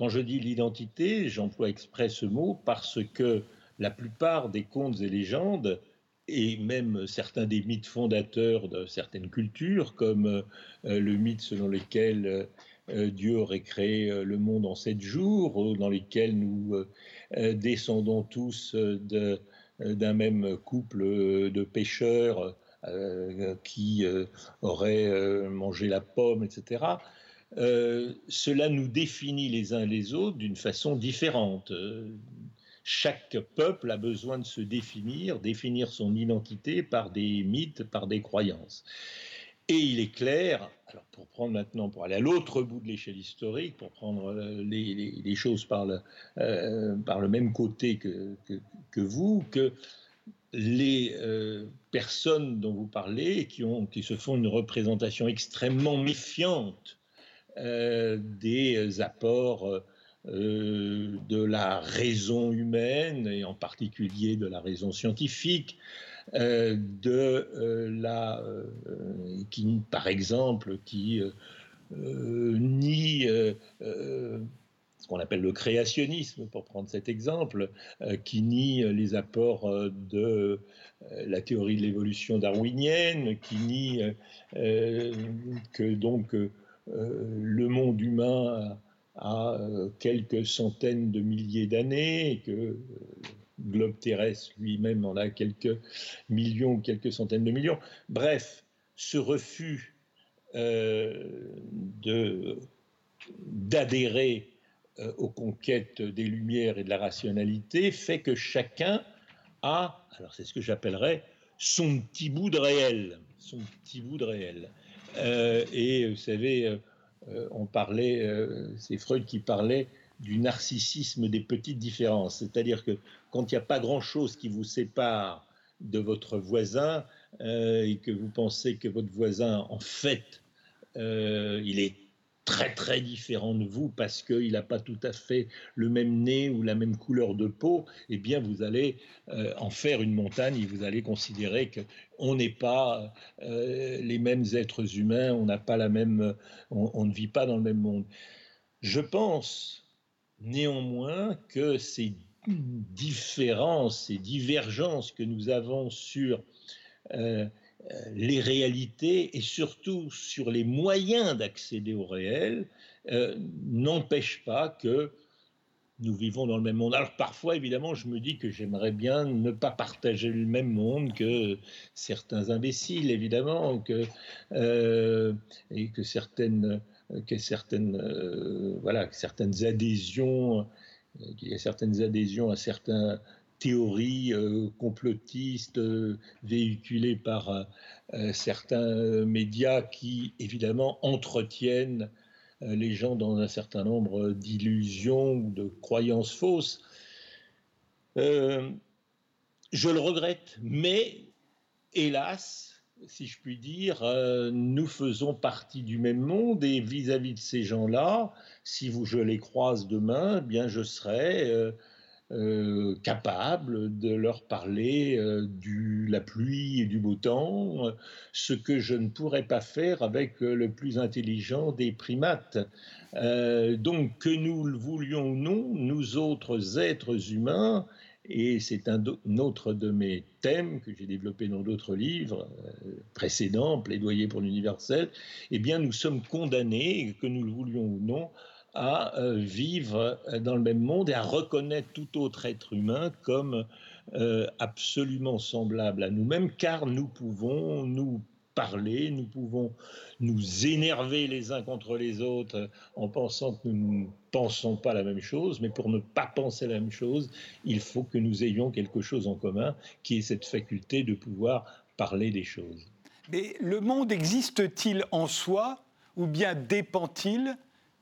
Quand je dis l'identité, j'emploie exprès ce mot parce que la plupart des contes et légendes et même certains des mythes fondateurs de certaines cultures, comme le mythe selon lequel Dieu aurait créé le monde en sept jours, dans lesquels nous descendons tous d'un même couple de pêcheurs qui auraient mangé la pomme, etc. cela nous définit les uns les autres d'une façon différente chaque peuple a besoin de se définir, définir son identité par des mythes, par des croyances. Et il est clair, alors pour prendre maintenant, pour aller à l'autre bout de l'échelle historique, pour prendre euh, les, choses par le, euh, même côté que, vous, que les euh, personnes dont vous parlez, qui se font une représentation extrêmement méfiante des apports euh, de la raison humaine, et en particulier de la raison scientifique, euh, de euh, la, qui, par exemple, qui nie ce qu'on appelle le créationnisme, pour prendre cet exemple, qui nie les apports de la théorie de l'évolution darwinienne, qui nie que donc le monde humain à euh, quelques centaines de milliers d'années, que le globe terrestre lui-même en a quelques millions quelques centaines de millions. Bref, ce refus euh, d'adhérer euh, aux conquêtes des Lumières et de la rationalité fait que chacun a, alors c'est ce que j'appellerais, son petit bout de réel, son petit bout de réel. Et vous savez, euh, on parlait, euh, c'est Freud qui parlait du narcissisme des petites différences. C'est-à-dire que quand il n'y a pas grand-chose qui vous sépare de votre voisin euh, et que vous pensez que votre voisin, en fait, il est très très différent de vous parce qu'il n'a pas tout à fait le même nez ou la même couleur de peau, eh bien vous allez euh, en faire une montagne et vous allez considérer qu'on n'est pas euh, les mêmes êtres humains, on n'a pas la même, on, ne vit pas dans le même monde. Je pense néanmoins que ces différences, ces divergences que nous avons sur euh, les réalités et surtout sur les moyens d'accéder au réel euh, n'empêchent pas que nous vivons dans le même monde. Alors parfois, évidemment, je me dis que j'aimerais bien ne pas partager le même monde que certains imbéciles, évidemment, que, euh, et que certaines, que certaines, voilà, certaines adhésions, qu'il y a certaines adhésions à certains théories euh, complotistes euh, véhiculées par euh, certains médias qui, évidemment, entretiennent les gens dans un certain nombre d'illusions ou de croyances fausses. je le regrette, mais hélas, si je puis dire, nous faisons partie du même monde et vis-à-vis de ces gens-là, si vous, je les croise demain, eh bien je serai capable de leur parler euh, du la pluie et du beau temps, ce que je ne pourrais pas faire avec euh, le plus intelligent des primates. donc que nous le voulions ou non, nous autres êtres humains, et c'est un, autre de mes thèmes que j'ai développé dans d'autres livres précédents, plaidoyer pour l'universel, eh bien nous sommes condamnés, que nous le voulions ou non, à euh, vivre dans le même monde et à reconnaître tout autre être humain comme euh, absolument semblable à nous-mêmes, car nous pouvons nous parler, nous pouvons nous énerver les uns contre les autres en pensant que nous ne pensons pas la même chose, mais pour ne pas penser la même chose, il faut que nous ayons quelque chose en commun, qui est cette faculté de pouvoir parler des choses. Mais le monde existe-t-il en soi ou bien dépend-il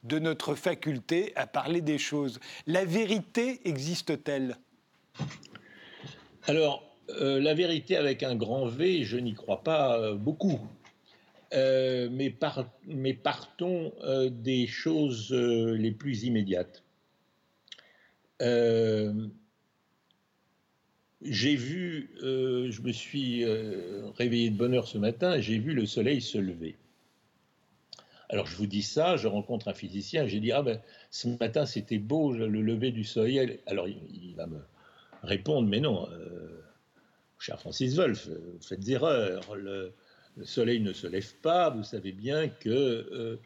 de notre faculté à parler des choses. La vérité existe-t-elle? Alors, euh, la vérité avec un grand V, je n'y crois pas euh, beaucoup. Euh, mais, mais, partons des choses les plus immédiates. j'ai vu, je me suis réveillé de bonne heure ce matin, j'ai vu le soleil se lever. Alors je vous dis ça, je rencontre un physicien, j'ai dit ah ben ce matin c'était beau le lever du soleil. Alors il, va me répondre mais non, euh, cher Francis Wolff, vous faites erreur. Le, soleil ne se lève pas. Vous savez bien que euh,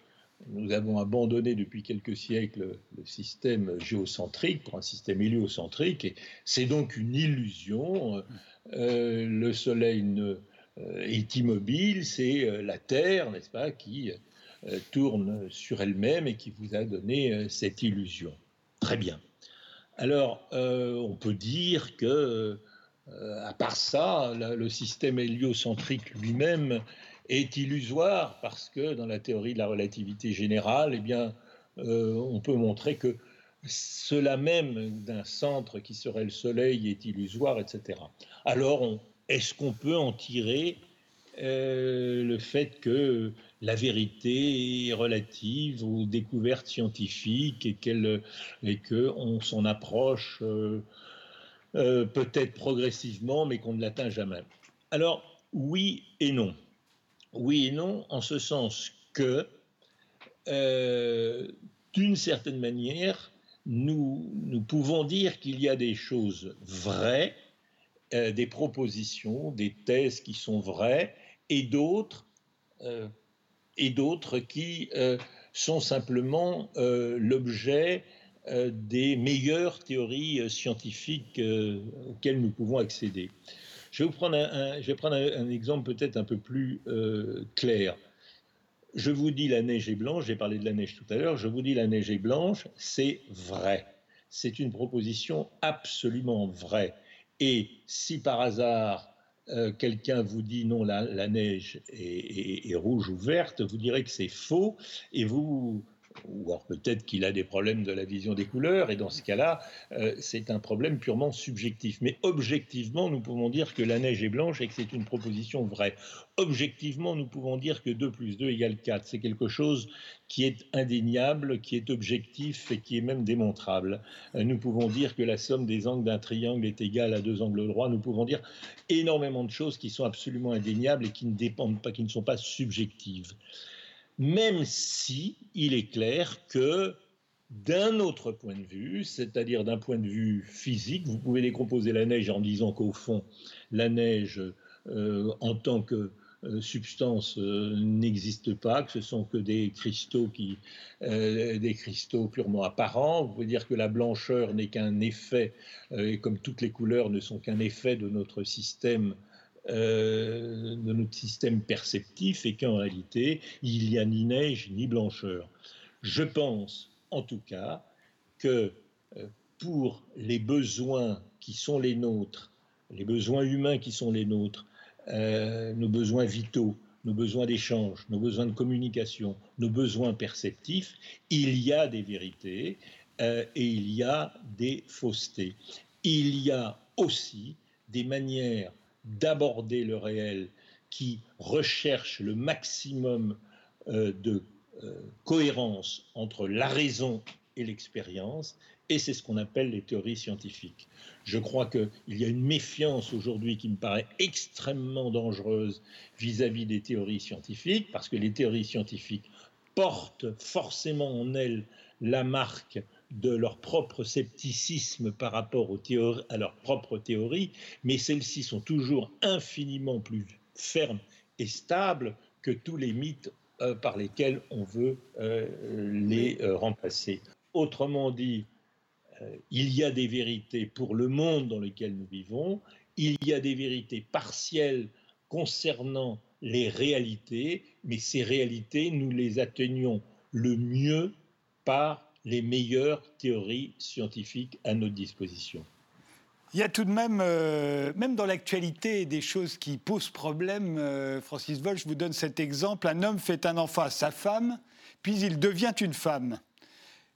nous avons abandonné depuis quelques siècles le système géocentrique pour un système héliocentrique. Et c'est donc une illusion. Euh, le soleil est immobile, c'est la Terre, n'est-ce pas, qui tourne sur elle-même et qui vous a donné cette illusion. Très bien. Alors, on peut dire que euh, à part ça, le système héliocentrique lui-même est illusoire parce que dans la théorie de la relativité générale, eh bien, euh, on peut montrer que cela même d'un centre qui serait le Soleil est illusoire, etc. Alors, est-ce qu'on peut en tirer euh, le fait que la vérité relative aux découvertes scientifiques et, qu'on et que on s'en approche euh, peut-être progressivement, mais qu'on ne l'atteint jamais. Alors, oui et non. Oui et non, en ce sens que, euh, d'une certaine manière, nous, nous pouvons dire qu'il y a des choses vraies, euh, des propositions, des thèses qui sont vraies, et d'autres, et d'autres qui sont simplement l'objet euh, des meilleures théories euh, scientifiques euh, auxquelles nous pouvons accéder. Je vais prendre un, exemple peut-être un peu plus clair. Je vous dis la neige est blanche, j'ai parlé de la neige tout à l'heure, je vous dis la neige est blanche, c'est vrai. C'est une proposition absolument vraie. Et si par hasard quelqu'un vous dit non, la, la neige est, est, rouge ou verte, vous direz que c'est faux et vous ou alors peut-être qu'il a des problèmes de la vision des couleurs, et dans ce cas-là, euh, c'est un problème purement subjectif. Mais objectivement, nous pouvons dire que la neige est blanche et que c'est une proposition vraie. Objectivement, nous pouvons dire que 2 plus 2 égale 4. C'est quelque chose qui est indéniable, qui est objectif et qui est même démontrable. Euh, nous pouvons dire que la somme des angles d'un triangle est égale à deux angles droits. Nous pouvons dire énormément de choses qui sont absolument indéniables et qui ne dépendent pas, qui ne sont pas subjectives même si il est clair que d'un autre point de vue, c'est-à-dire d'un point de vue physique, vous pouvez décomposer la neige en disant qu'au fond, la neige euh, en tant que euh, substance euh, n'existe pas, que ce sont que des cristaux qui, des cristaux purement apparents. Vous pouvez dire que la blancheur n'est qu'un effet, et comme toutes les couleurs ne sont qu'un effet de notre système euh, de notre système perceptif et qu'en réalité, il n'y a ni neige ni blancheur. Je pense, en tout cas, que euh, pour les besoins qui sont les nôtres, les besoins humains qui sont les nôtres, euh, nos besoins vitaux, nos besoins d'échange, nos besoins de communication, nos besoins perceptifs, il y a des vérités et il y a des faussetés. Il y a aussi des manières d'aborder le réel, qui recherche le maximum euh, de euh, cohérence entre la raison et l'expérience, et c'est ce qu'on appelle les théories scientifiques. Je crois qu'il y a une méfiance aujourd'hui qui me paraît extrêmement dangereuse vis-à-vis -vis des théories scientifiques, parce que les théories scientifiques portent forcément en elles la marque de leur propre scepticisme par rapport aux théories, à leur propre théorie, mais celles-ci sont toujours infiniment plus fermes et stables que tous les mythes euh, par lesquels on veut euh, les euh, remplacer. Autrement dit, il y a des vérités pour le monde dans lequel nous vivons, il y a des vérités partielles concernant les réalités, mais ces réalités, nous les atteignons le mieux par les meilleures théories scientifiques à notre disposition. Il y a tout de même, euh, même dans l'actualité, des choses qui posent problème. Euh, Francis Wolff, je vous donne cet exemple. Un homme fait un enfant à sa femme, puis il devient une femme.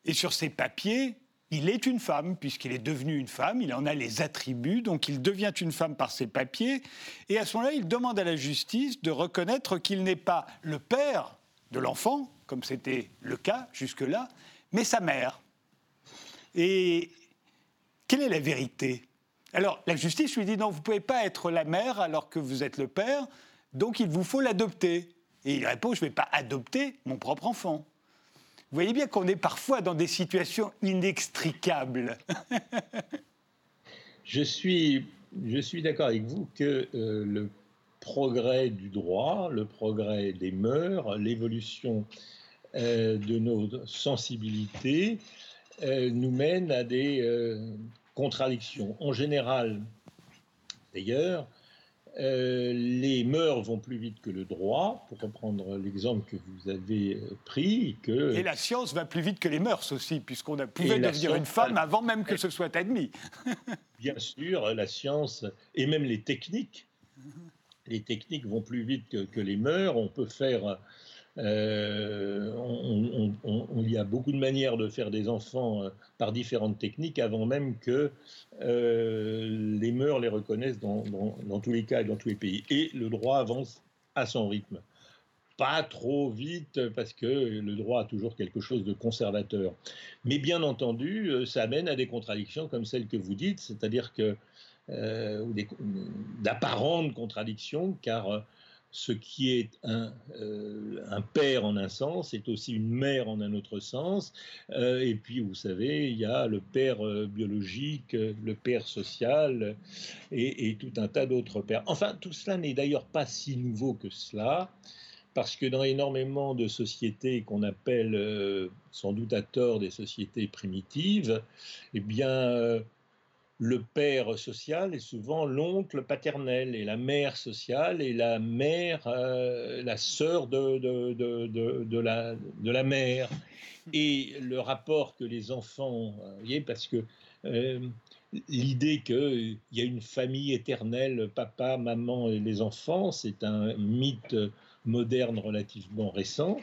Et sur ses papiers, il est une femme, puisqu'il est devenu une femme, il en a les attributs, donc il devient une femme par ses papiers. Et à ce moment-là, il demande à la justice de reconnaître qu'il n'est pas le père de l'enfant, comme c'était le cas jusque-là, mais sa mère. Et quelle est la vérité? Alors, la justice lui dit non, vous ne pouvez pas être la mère alors que vous êtes le père, donc il vous faut l'adopter. Et il répond, je ne vais pas adopter mon propre enfant. Vous voyez bien qu'on est parfois dans des situations inextricables. je suis je suis d'accord avec vous que le progrès du droit, le progrès des mœurs, l'évolution de nos sensibilités nous mène à des contradictions. En général, d'ailleurs, euh, les mœurs vont plus vite que le droit, pour reprendre l'exemple que vous avez euh, pris. Que... Et la science va plus vite que les mœurs aussi, puisqu'on pouvait devenir une femme avant même que ce soit admis. Bien sûr, la science et même les techniques. Les techniques vont plus vite que, que les mœurs. On peut faire euh, il y a beaucoup de manières de faire des enfants euh, par différentes techniques avant même que euh, les mœurs les reconnaissent dans, tous les cas et dans tous les pays. Et le droit avance à son rythme. Pas trop vite parce que le droit a toujours quelque chose de conservateur. Mais bien entendu, ça amène à des contradictions comme celles que vous dites, c'est-à-dire que d'apparentes contradictions, car ce qui est euh, un, père en un sens est aussi une mère en un autre sens. Euh, et puis, vous savez, il y a le père euh, biologique, le père social et, tout un tas d'autres pères. Enfin, tout cela n'est d'ailleurs pas si nouveau que cela. Parce que dans énormément de sociétés qu'on appelle sans doute à tort des sociétés primitives, eh bien, le père social est souvent l'oncle paternel et la mère sociale est la mère, euh, la sœur de, de, la, de la mère. Et le rapport que les enfants, vous voyez, parce que euh, l'idée qu'il y a une famille éternelle, papa, maman et les enfants, c'est un mythe moderne relativement récent.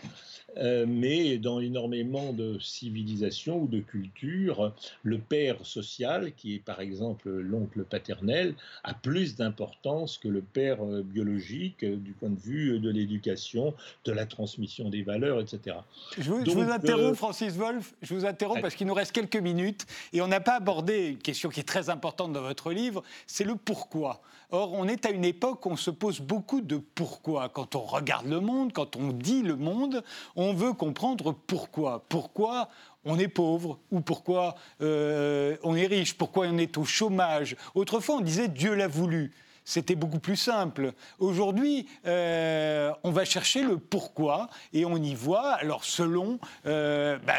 Euh, mais dans énormément de civilisations ou de cultures, le père social, qui est par exemple l'oncle paternel, a plus d'importance que le père euh, biologique euh, du point de vue de l'éducation, de la transmission des valeurs, etc. Je vous, vous interromps, Francis Wolff, je vous interromps parce qu'il nous reste quelques minutes et on n'a pas abordé une question qui est très importante dans votre livre, c'est le pourquoi. Or, on est à une époque où on se pose beaucoup de pourquoi. Quand on regarde le monde, quand on dit le monde, on veut comprendre pourquoi. Pourquoi on est pauvre ou pourquoi euh, on est riche, pourquoi on est au chômage. Autrefois, on disait Dieu l'a voulu c'était beaucoup plus simple. Aujourd'hui, euh, on va chercher le pourquoi et on y voit. Alors, selon, euh, bah,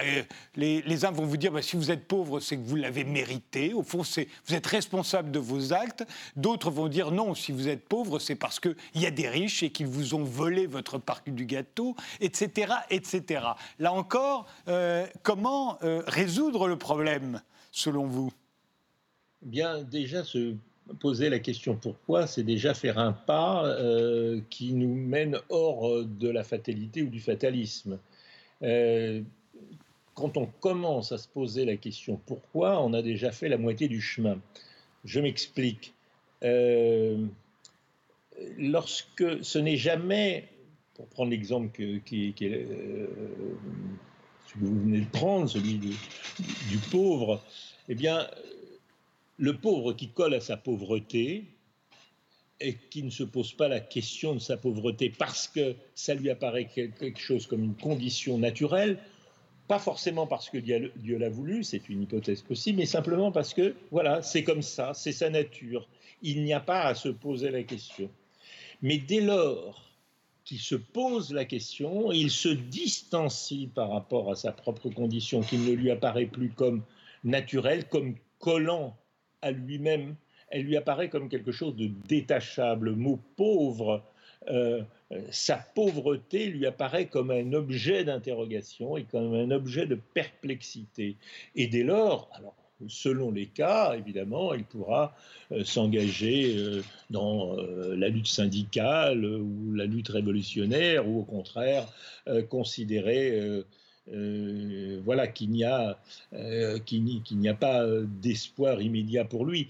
les, uns vont vous dire bah, si vous êtes pauvre, c'est que vous l'avez mérité. Au fond, vous êtes responsable de vos actes. D'autres vont dire non, si vous êtes pauvre, c'est parce qu'il y a des riches et qu'ils vous ont volé votre parc du gâteau, etc. etc. Là encore, euh, comment résoudre le problème, selon vous? Bien, déjà, ce poser la question pourquoi, c'est déjà faire un pas euh, qui nous mène hors euh, de la fatalité ou du fatalisme? Euh, quand on commence à se poser la question pourquoi, on a déjà fait la moitié du chemin? Je m'explique. lorsque ce n'est jamais, pour prendre l'exemple que vous venez de prendre, celui du, du pauvre, eh bien, le pauvre qui colle à sa pauvreté et qui ne se pose pas la question de sa pauvreté parce que ça lui apparaît quelque chose comme une condition naturelle, pas forcément parce que Dieu l'a voulu, c'est une hypothèse possible, mais simplement parce que, voilà, c'est comme ça, c'est sa nature. Il n'y a pas à se poser la question. Mais dès lors qu'il se pose la question, il se distancie par rapport à sa propre condition, qui ne lui apparaît plus comme naturelle, comme collant à lui-même, elle lui apparaît comme quelque chose de détachable. Le mot pauvre, euh, sa pauvreté lui apparaît comme un objet d'interrogation et comme un objet de perplexité. Et dès lors, alors, selon les cas, évidemment, il pourra euh, s'engager euh, dans la lutte syndicale ou la lutte révolutionnaire, ou au contraire considérer euh, voilà, qu'il n'y a, euh, a pas d'espoir immédiat pour lui.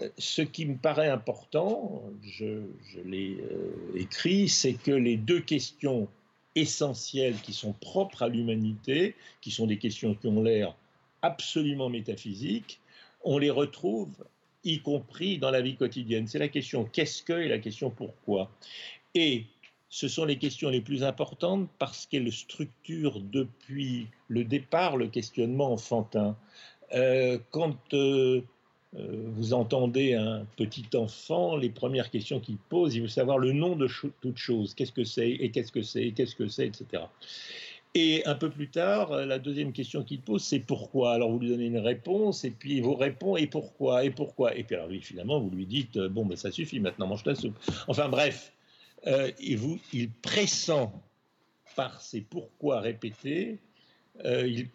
Euh, ce qui me paraît important, je, l'ai écrit, c'est que les deux questions essentielles qui sont propres à l'humanité, qui sont des questions qui ont l'air absolument métaphysiques, on les retrouve y compris dans la vie quotidienne. C'est la question qu'est-ce que et la question pourquoi? Et ce sont les questions les plus importantes parce qu'elles structurent depuis le départ le questionnement enfantin. Euh, quand euh, vous entendez un petit enfant, les premières questions qu'il pose, il veut savoir le nom de toute chose, qu'est-ce que c'est, et qu'est-ce que c'est, et qu'est-ce que c'est, etc. Et un peu plus tard, la deuxième question qu'il pose, c'est pourquoi? Alors vous lui donnez une réponse, et puis il vous répond, et pourquoi? Et pourquoi? Et puis alors lui, finalement, vous lui dites, bon, ben ça suffit, maintenant mange ta soupe. Enfin bref, euh, il, vous, il pressent par ses pourquoi répétés, euh, il,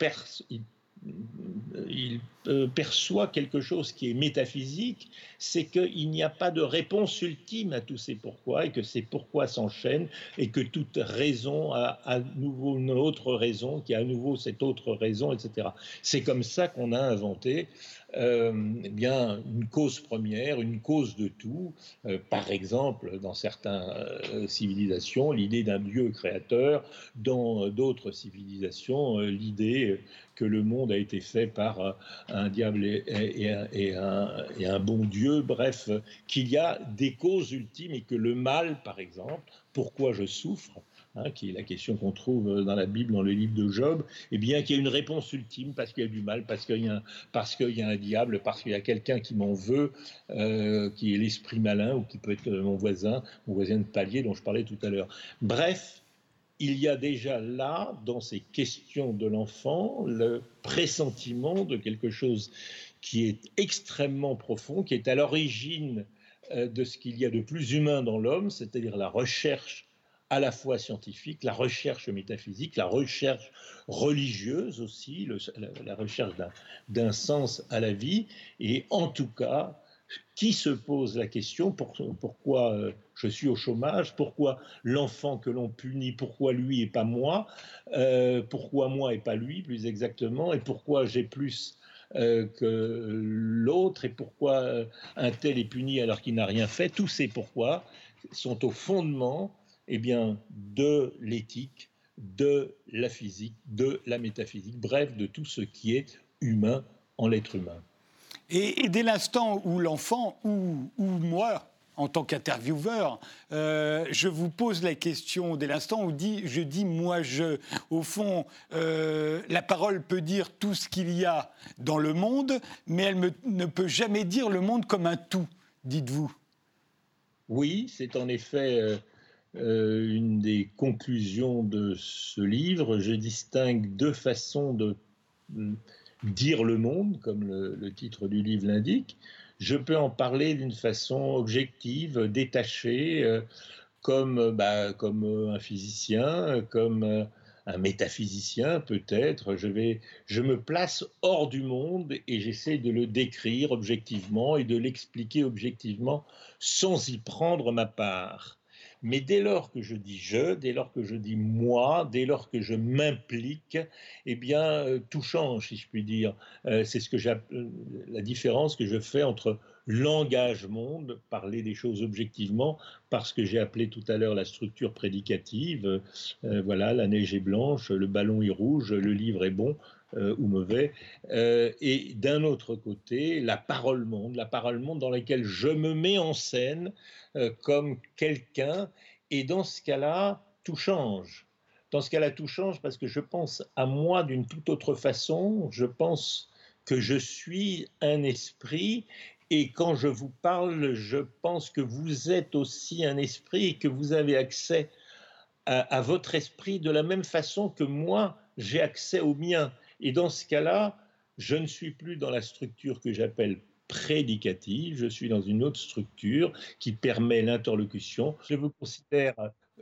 il euh, perçoit quelque chose qui est métaphysique, c'est qu'il n'y a pas de réponse ultime à tous ces pourquoi et que ces pourquoi s'enchaînent et que toute raison a à nouveau une autre raison, qui a à nouveau cette autre raison, etc. C'est comme ça qu'on a inventé euh, eh bien, une cause première, une cause de tout. Euh, par exemple, dans certaines euh, civilisations, l'idée d'un Dieu créateur, dans d'autres civilisations, l'idée que le monde a été fait par un diable et, un, et un bon Dieu, bref, qu'il y a des causes ultimes et que le mal, par exemple, pourquoi je souffre, Hein, qui est la question qu'on trouve dans la Bible, dans le livre de Job, eh bien, qu'il y a une réponse ultime parce qu'il y a du mal, parce qu'il y, a un, y a un diable, parce qu'il y a quelqu'un qui m'en veut, euh, qui est l'esprit malin, ou qui peut être mon voisin, mon voisin de palier dont je parlais tout à l'heure. Bref, il y a déjà là, dans ces questions de l'enfant, le pressentiment de quelque chose qui est extrêmement profond, qui est à l'origine euh, de ce qu'il y a de plus humain dans l'homme, c'est-à-dire la recherche à la fois scientifique, la recherche métaphysique, la recherche religieuse aussi, la, recherche d'un sens à la vie, et en tout cas, qui se pose la question pourquoi euh, je suis au chômage, pourquoi l'enfant que l'on punit, pourquoi lui et pas moi, euh, pourquoi moi et pas lui plus exactement, et pourquoi j'ai plus euh, que l'autre, et pourquoi un tel est puni alors qu'il n'a rien fait, tous ces pourquoi sont au fondement eh bien, de l'éthique, de la physique, de la métaphysique, bref, de tout ce qui est humain en l'être humain. Et, dès l'instant où l'enfant ou, moi, en tant qu'intervieweur, euh, je vous pose la question dès l'instant où je dis moi je. Au fond, euh, la parole peut dire tout ce qu'il y a dans le monde, mais elle ne peut jamais dire le monde comme un tout, dites-vous. Oui, c'est en effet euh, une des conclusions de ce livre. Je distingue deux façons de euh, dire le monde, comme le, titre du livre l'indique. Je peux en parler d'une façon objective, détachée, euh, comme, bah, un physicien, comme un métaphysicien peut-être. Je me place hors du monde et j'essaie de le décrire objectivement et de l'expliquer objectivement sans y prendre ma part. Mais dès lors que je dis je, dès lors que je dis moi, dès lors que je m'implique, eh bien, euh, tout change, si je puis dire. Euh, c'est ce que euh, la différence que je fais entre l'engagement, parler des choses objectivement, parce que j'ai appelé tout à l'heure la structure prédicative. voilà, la neige est blanche, le ballon est rouge, le livre est bon. Ou mauvais, et d'un autre côté, la parole monde, la parole monde dans laquelle je me mets en scène euh, comme quelqu'un. Et dans ce cas-là, tout change. Dans ce cas-là, tout change parce que je pense à moi d'une toute autre façon. Je pense que je suis un esprit et quand je vous parle, je pense que vous êtes aussi un esprit et que vous avez accès à votre esprit de la même façon que moi, j'ai accès au mien. Et dans ce cas-là, je ne suis plus dans la structure que j'appelle prédicative, je suis dans une autre structure qui permet l'interlocution. Je vous considère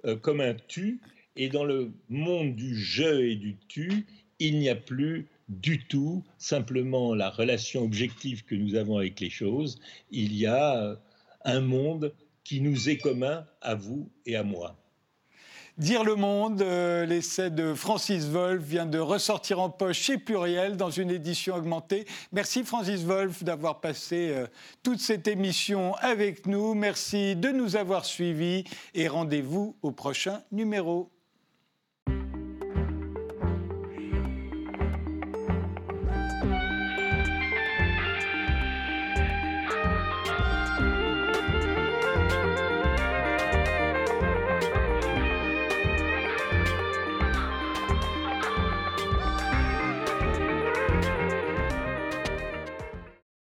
euh, comme un tu, et dans le monde du je et du tu, il n'y a plus du tout simplement la relation objective que nous avons avec les choses, il y a euh, un monde qui nous est commun à vous et à moi. Dire le monde, euh, l'essai de Francis Wolff vient de ressortir en poche chez Pluriel dans une édition augmentée. Merci Francis Wolff d'avoir passé euh, toute cette émission avec nous. Merci de nous avoir suivis et rendez-vous au prochain numéro.